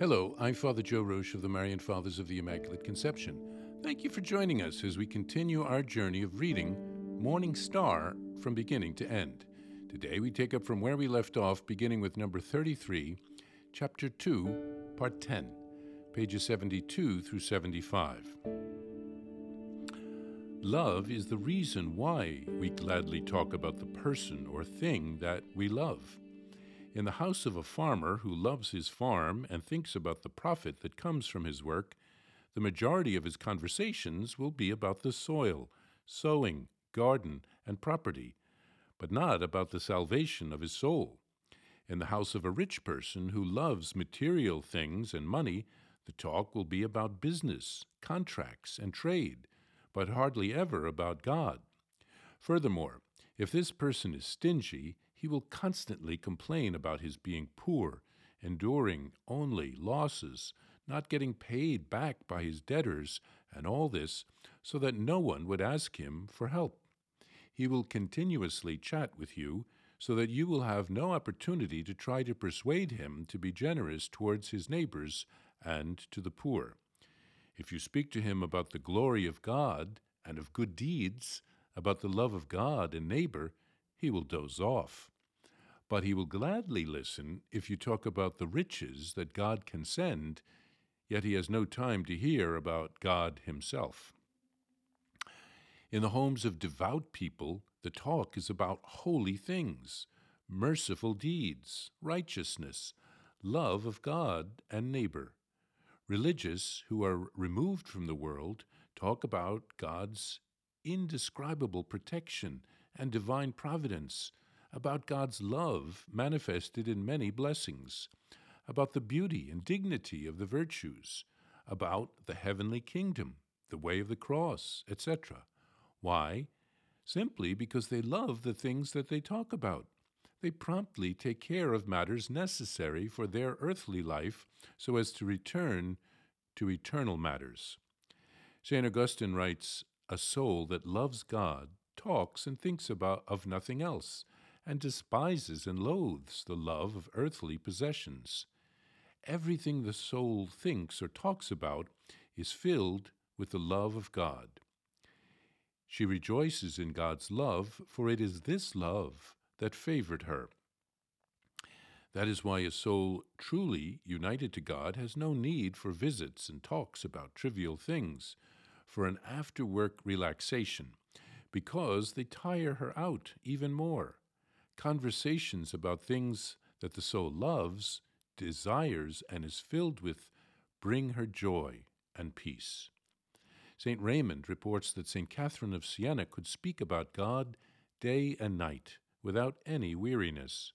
Hello, I'm Father Joe Roesch of the Marian Fathers of the Immaculate Conception. Thank you for joining us as we continue our journey of reading Morning Star from beginning to end. Today we take up from where we left off, beginning with number 33, chapter 2, part 10, pages 72 through 75. Love is the reason why we gladly talk about the person or thing that we love. In the house of a farmer who loves his farm and thinks about the profit that comes from his work, the majority of his conversations will be about the soil, sowing, garden, and property, but not about the salvation of his soul. In the house of a rich person who loves material things and money, the talk will be about business, contracts, and trade, but hardly ever about God. Furthermore, if this person is stingy, he will constantly complain about his being poor, enduring only losses, not getting paid back by his debtors, and all this so that no one would ask him for help. He will continuously chat with you so that you will have no opportunity to try to persuade him to be generous towards his neighbors and to the poor. If you speak to him about the glory of God and of good deeds, about the love of God and neighbor, he will doze off. But he will gladly listen if you talk about the riches that God can send, yet he has no time to hear about God himself. In the homes of devout people, the talk is about holy things, merciful deeds, righteousness, love of God and neighbor. Religious who are removed from the world talk about God's indescribable protection and divine providence, about God's love manifested in many blessings, about the beauty and dignity of the virtues, about the heavenly kingdom, the way of the cross, etc. Why? Simply because they love the things that they talk about. They promptly take care of matters necessary for their earthly life so as to return to eternal matters. St. Augustine writes A soul that loves God talks and thinks about of nothing else, and despises and loathes the love of earthly possessions. Everything the soul thinks or talks about is filled with the love of God. She rejoices in God's love, for it is this love that favored her. That is why a soul truly united to God has no need for visits and talks about trivial things, for an after work relaxation, because they tire her out even more. Conversations about things that the soul loves, desires, and is filled with bring her joy and peace. St. Raymond reports that St. Catherine of Siena could speak about God day and night without any weariness.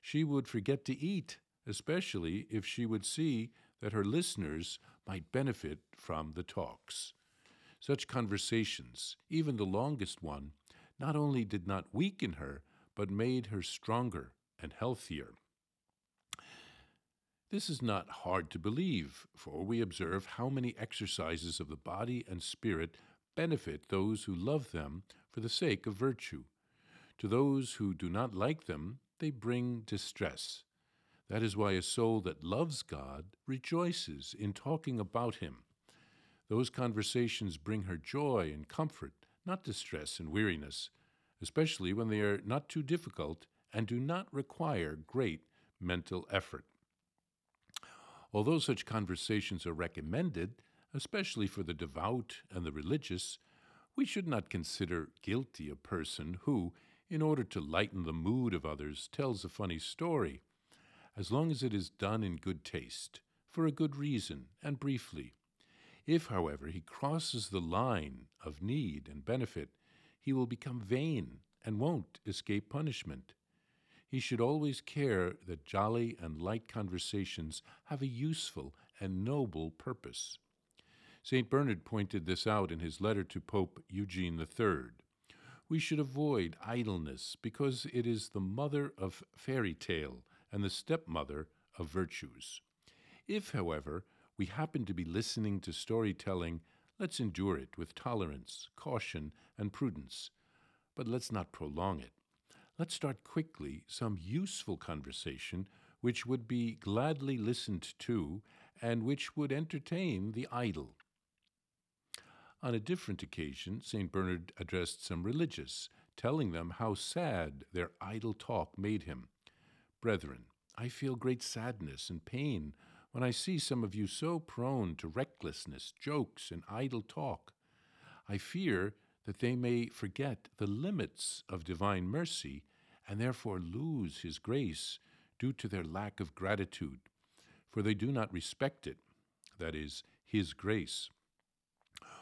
She would forget to eat, especially if she would see that her listeners might benefit from the talks. Such conversations, even the longest one, not only did not weaken her, but made her stronger and healthier. This is not hard to believe, for we observe how many exercises of the body and spirit benefit those who love them for the sake of virtue. To those who do not like them, they bring distress. That is why a soul that loves God rejoices in talking about Him. Those conversations bring her joy and comfort, not distress and weariness, especially when they are not too difficult and do not require great mental effort. Although such conversations are recommended, especially for the devout and the religious, we should not consider guilty a person who, in order to lighten the mood of others, tells a funny story, as long as it is done in good taste, for a good reason, and briefly. If, however, he crosses the line of need and benefit, he will become vain and won't escape punishment. He should always care that jolly and light conversations have a useful and noble purpose. St. Bernard pointed this out in his letter to Pope Eugene III. We should avoid idleness because it is the mother of fairy tale and the stepmother of virtues. If, however, we happen to be listening to storytelling, let's endure it with tolerance, caution, and prudence. But let's not prolong it. Let's start quickly some useful conversation which would be gladly listened to and which would entertain the idle. On a different occasion, St. Bernard addressed some religious, telling them how sad their idle talk made him. Brethren, I feel great sadness and pain when I see some of you so prone to recklessness, jokes, and idle talk. I fear that they may forget the limits of divine mercy and therefore lose his grace due to their lack of gratitude, for they do not respect it, that is, his grace.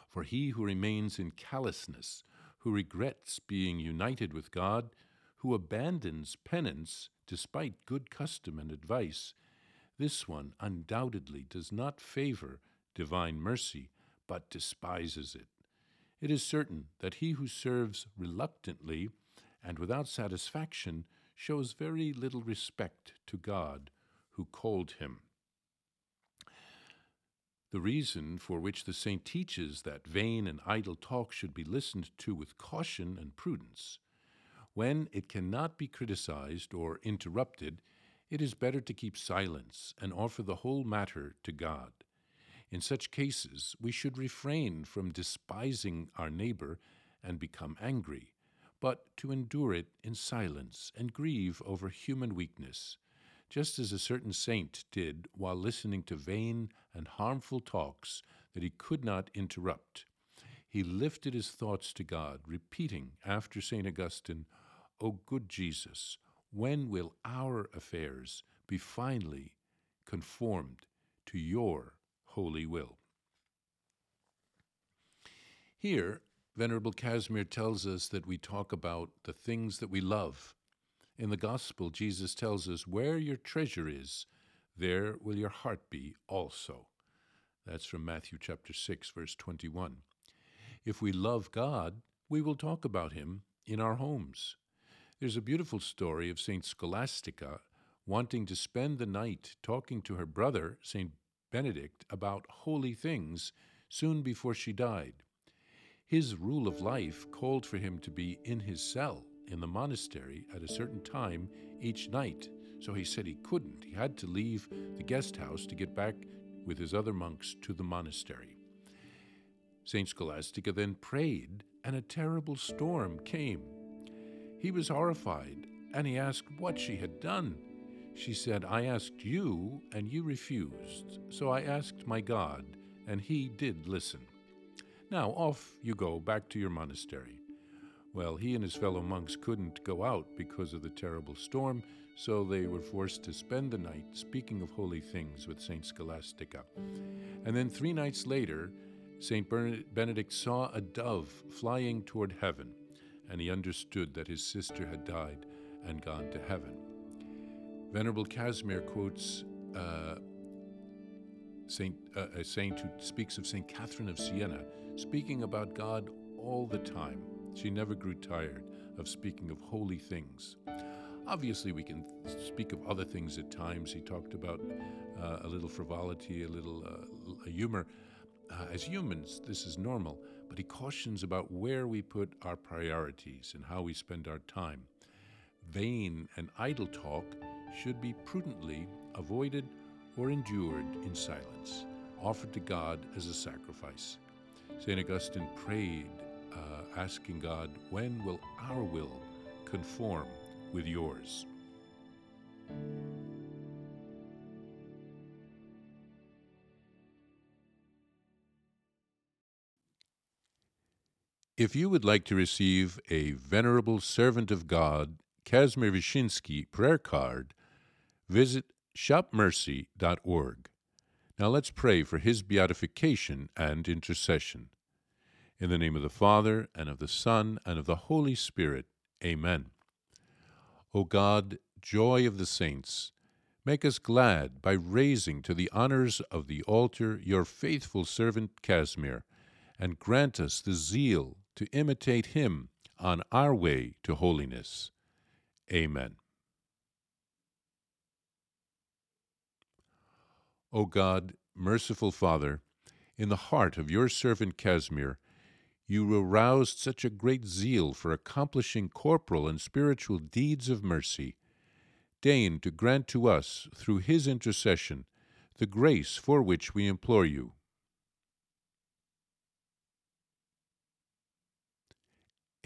For he who remains in callousness, who regrets being united with God, who abandons penance despite good custom and advice, this one undoubtedly does not favor divine mercy, but despises it. It is certain that he who serves reluctantly and without satisfaction shows very little respect to God who called him. The reason for which the saint teaches that vain and idle talk should be listened to with caution and prudence. When it cannot be criticized or interrupted, it is better to keep silence and offer the whole matter to God. In such cases, we should refrain from despising our neighbor and become angry, but to endure it in silence and grieve over human weakness, just as a certain saint did while listening to vain and harmful talks that he could not interrupt. He lifted his thoughts to God, repeating after St. Augustine, O good Jesus, when will our affairs be finally conformed to your holy will? Here, Venerable Casimir tells us that we talk about the things that we love. In the Gospel, Jesus tells us, Where your treasure is, there will your heart be also. That's from Matthew chapter 6, verse 21. If we love God, we will talk about him in our homes. There's a beautiful story of St. Scholastica wanting to spend the night talking to her brother, St. Benedict, about holy things soon before she died. His rule of life called for him to be in his cell in the monastery at a certain time each night, so he said he couldn't. He had to leave the guest house to get back with his other monks to the monastery. St. Scholastica then prayed, and a terrible storm came. He was horrified, and he asked what she had done. She said, I asked you, and you refused. So I asked my God, and he did listen. Now off you go back to your monastery. Well, he and his fellow monks couldn't go out because of the terrible storm, so they were forced to spend the night speaking of holy things with St. Scholastica. And then three nights later, St. Benedict saw a dove flying toward heaven, and he understood that his sister had died and gone to heaven. Venerable Casimir quotes uh, Saint, uh, a saint who speaks of St. Catherine of Siena, speaking about God all the time. She never grew tired of speaking of holy things. Obviously, we can speak of other things at times. He talked about uh, a little frivolity, a little uh, humor. Uh, as humans, this is normal, but he cautions about where we put our priorities and how we spend our time. Vain and idle talk should be prudently avoided or endured in silence, offered to God as a sacrifice. St. Augustine prayed, uh, asking God, When will our will conform with yours? If you would like to receive a Venerable Servant of God, Casimir Wyszyński prayer card, visit shopmercy.org. Now let's pray for his beatification and intercession. In the name of the Father, and of the Son, and of the Holy Spirit. Amen. O God, joy of the saints, make us glad by raising to the honors of the altar your faithful servant Casimir, and grant us the zeal to imitate him on our way to holiness. Amen. O God, merciful Father, in the heart of your servant Casimir, you aroused such a great zeal for accomplishing corporal and spiritual deeds of mercy. deign to grant to us, through his intercession, the grace for which we implore you.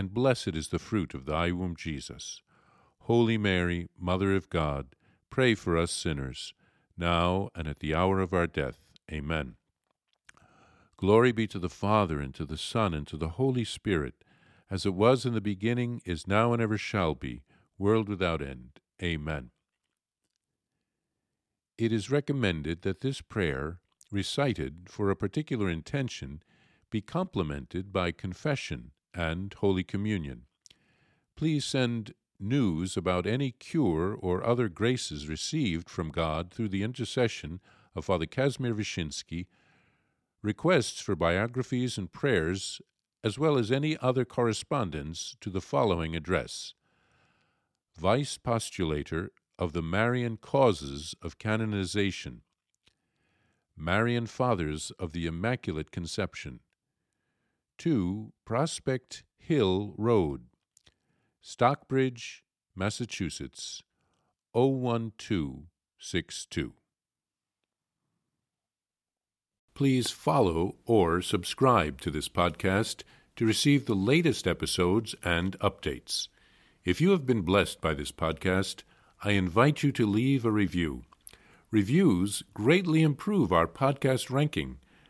and blessed is the fruit of thy womb, Jesus. Holy Mary, Mother of God, pray for us sinners, now and at the hour of our death. Amen. Glory be to the Father, and to the Son, and to the Holy Spirit, as it was in the beginning, is now, and ever shall be, world without end. Amen. It is recommended that this prayer, recited for a particular intention, be complemented by confession and Holy Communion. Please send news about any cure or other graces received from God through the intercession of Father Casimir Wyszynski, requests for biographies and prayers, as well as any other correspondence to the following address. Vice Postulator of the Marian Causes of Canonization, Marian Fathers of the Immaculate Conception, 2 Prospect Hill Road, Stockbridge, Massachusetts 01262. Please follow or subscribe to this podcast to receive the latest episodes and updates. If you have been blessed by this podcast, I invite you to leave a review. Reviews greatly improve our podcast ranking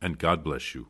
and God bless you.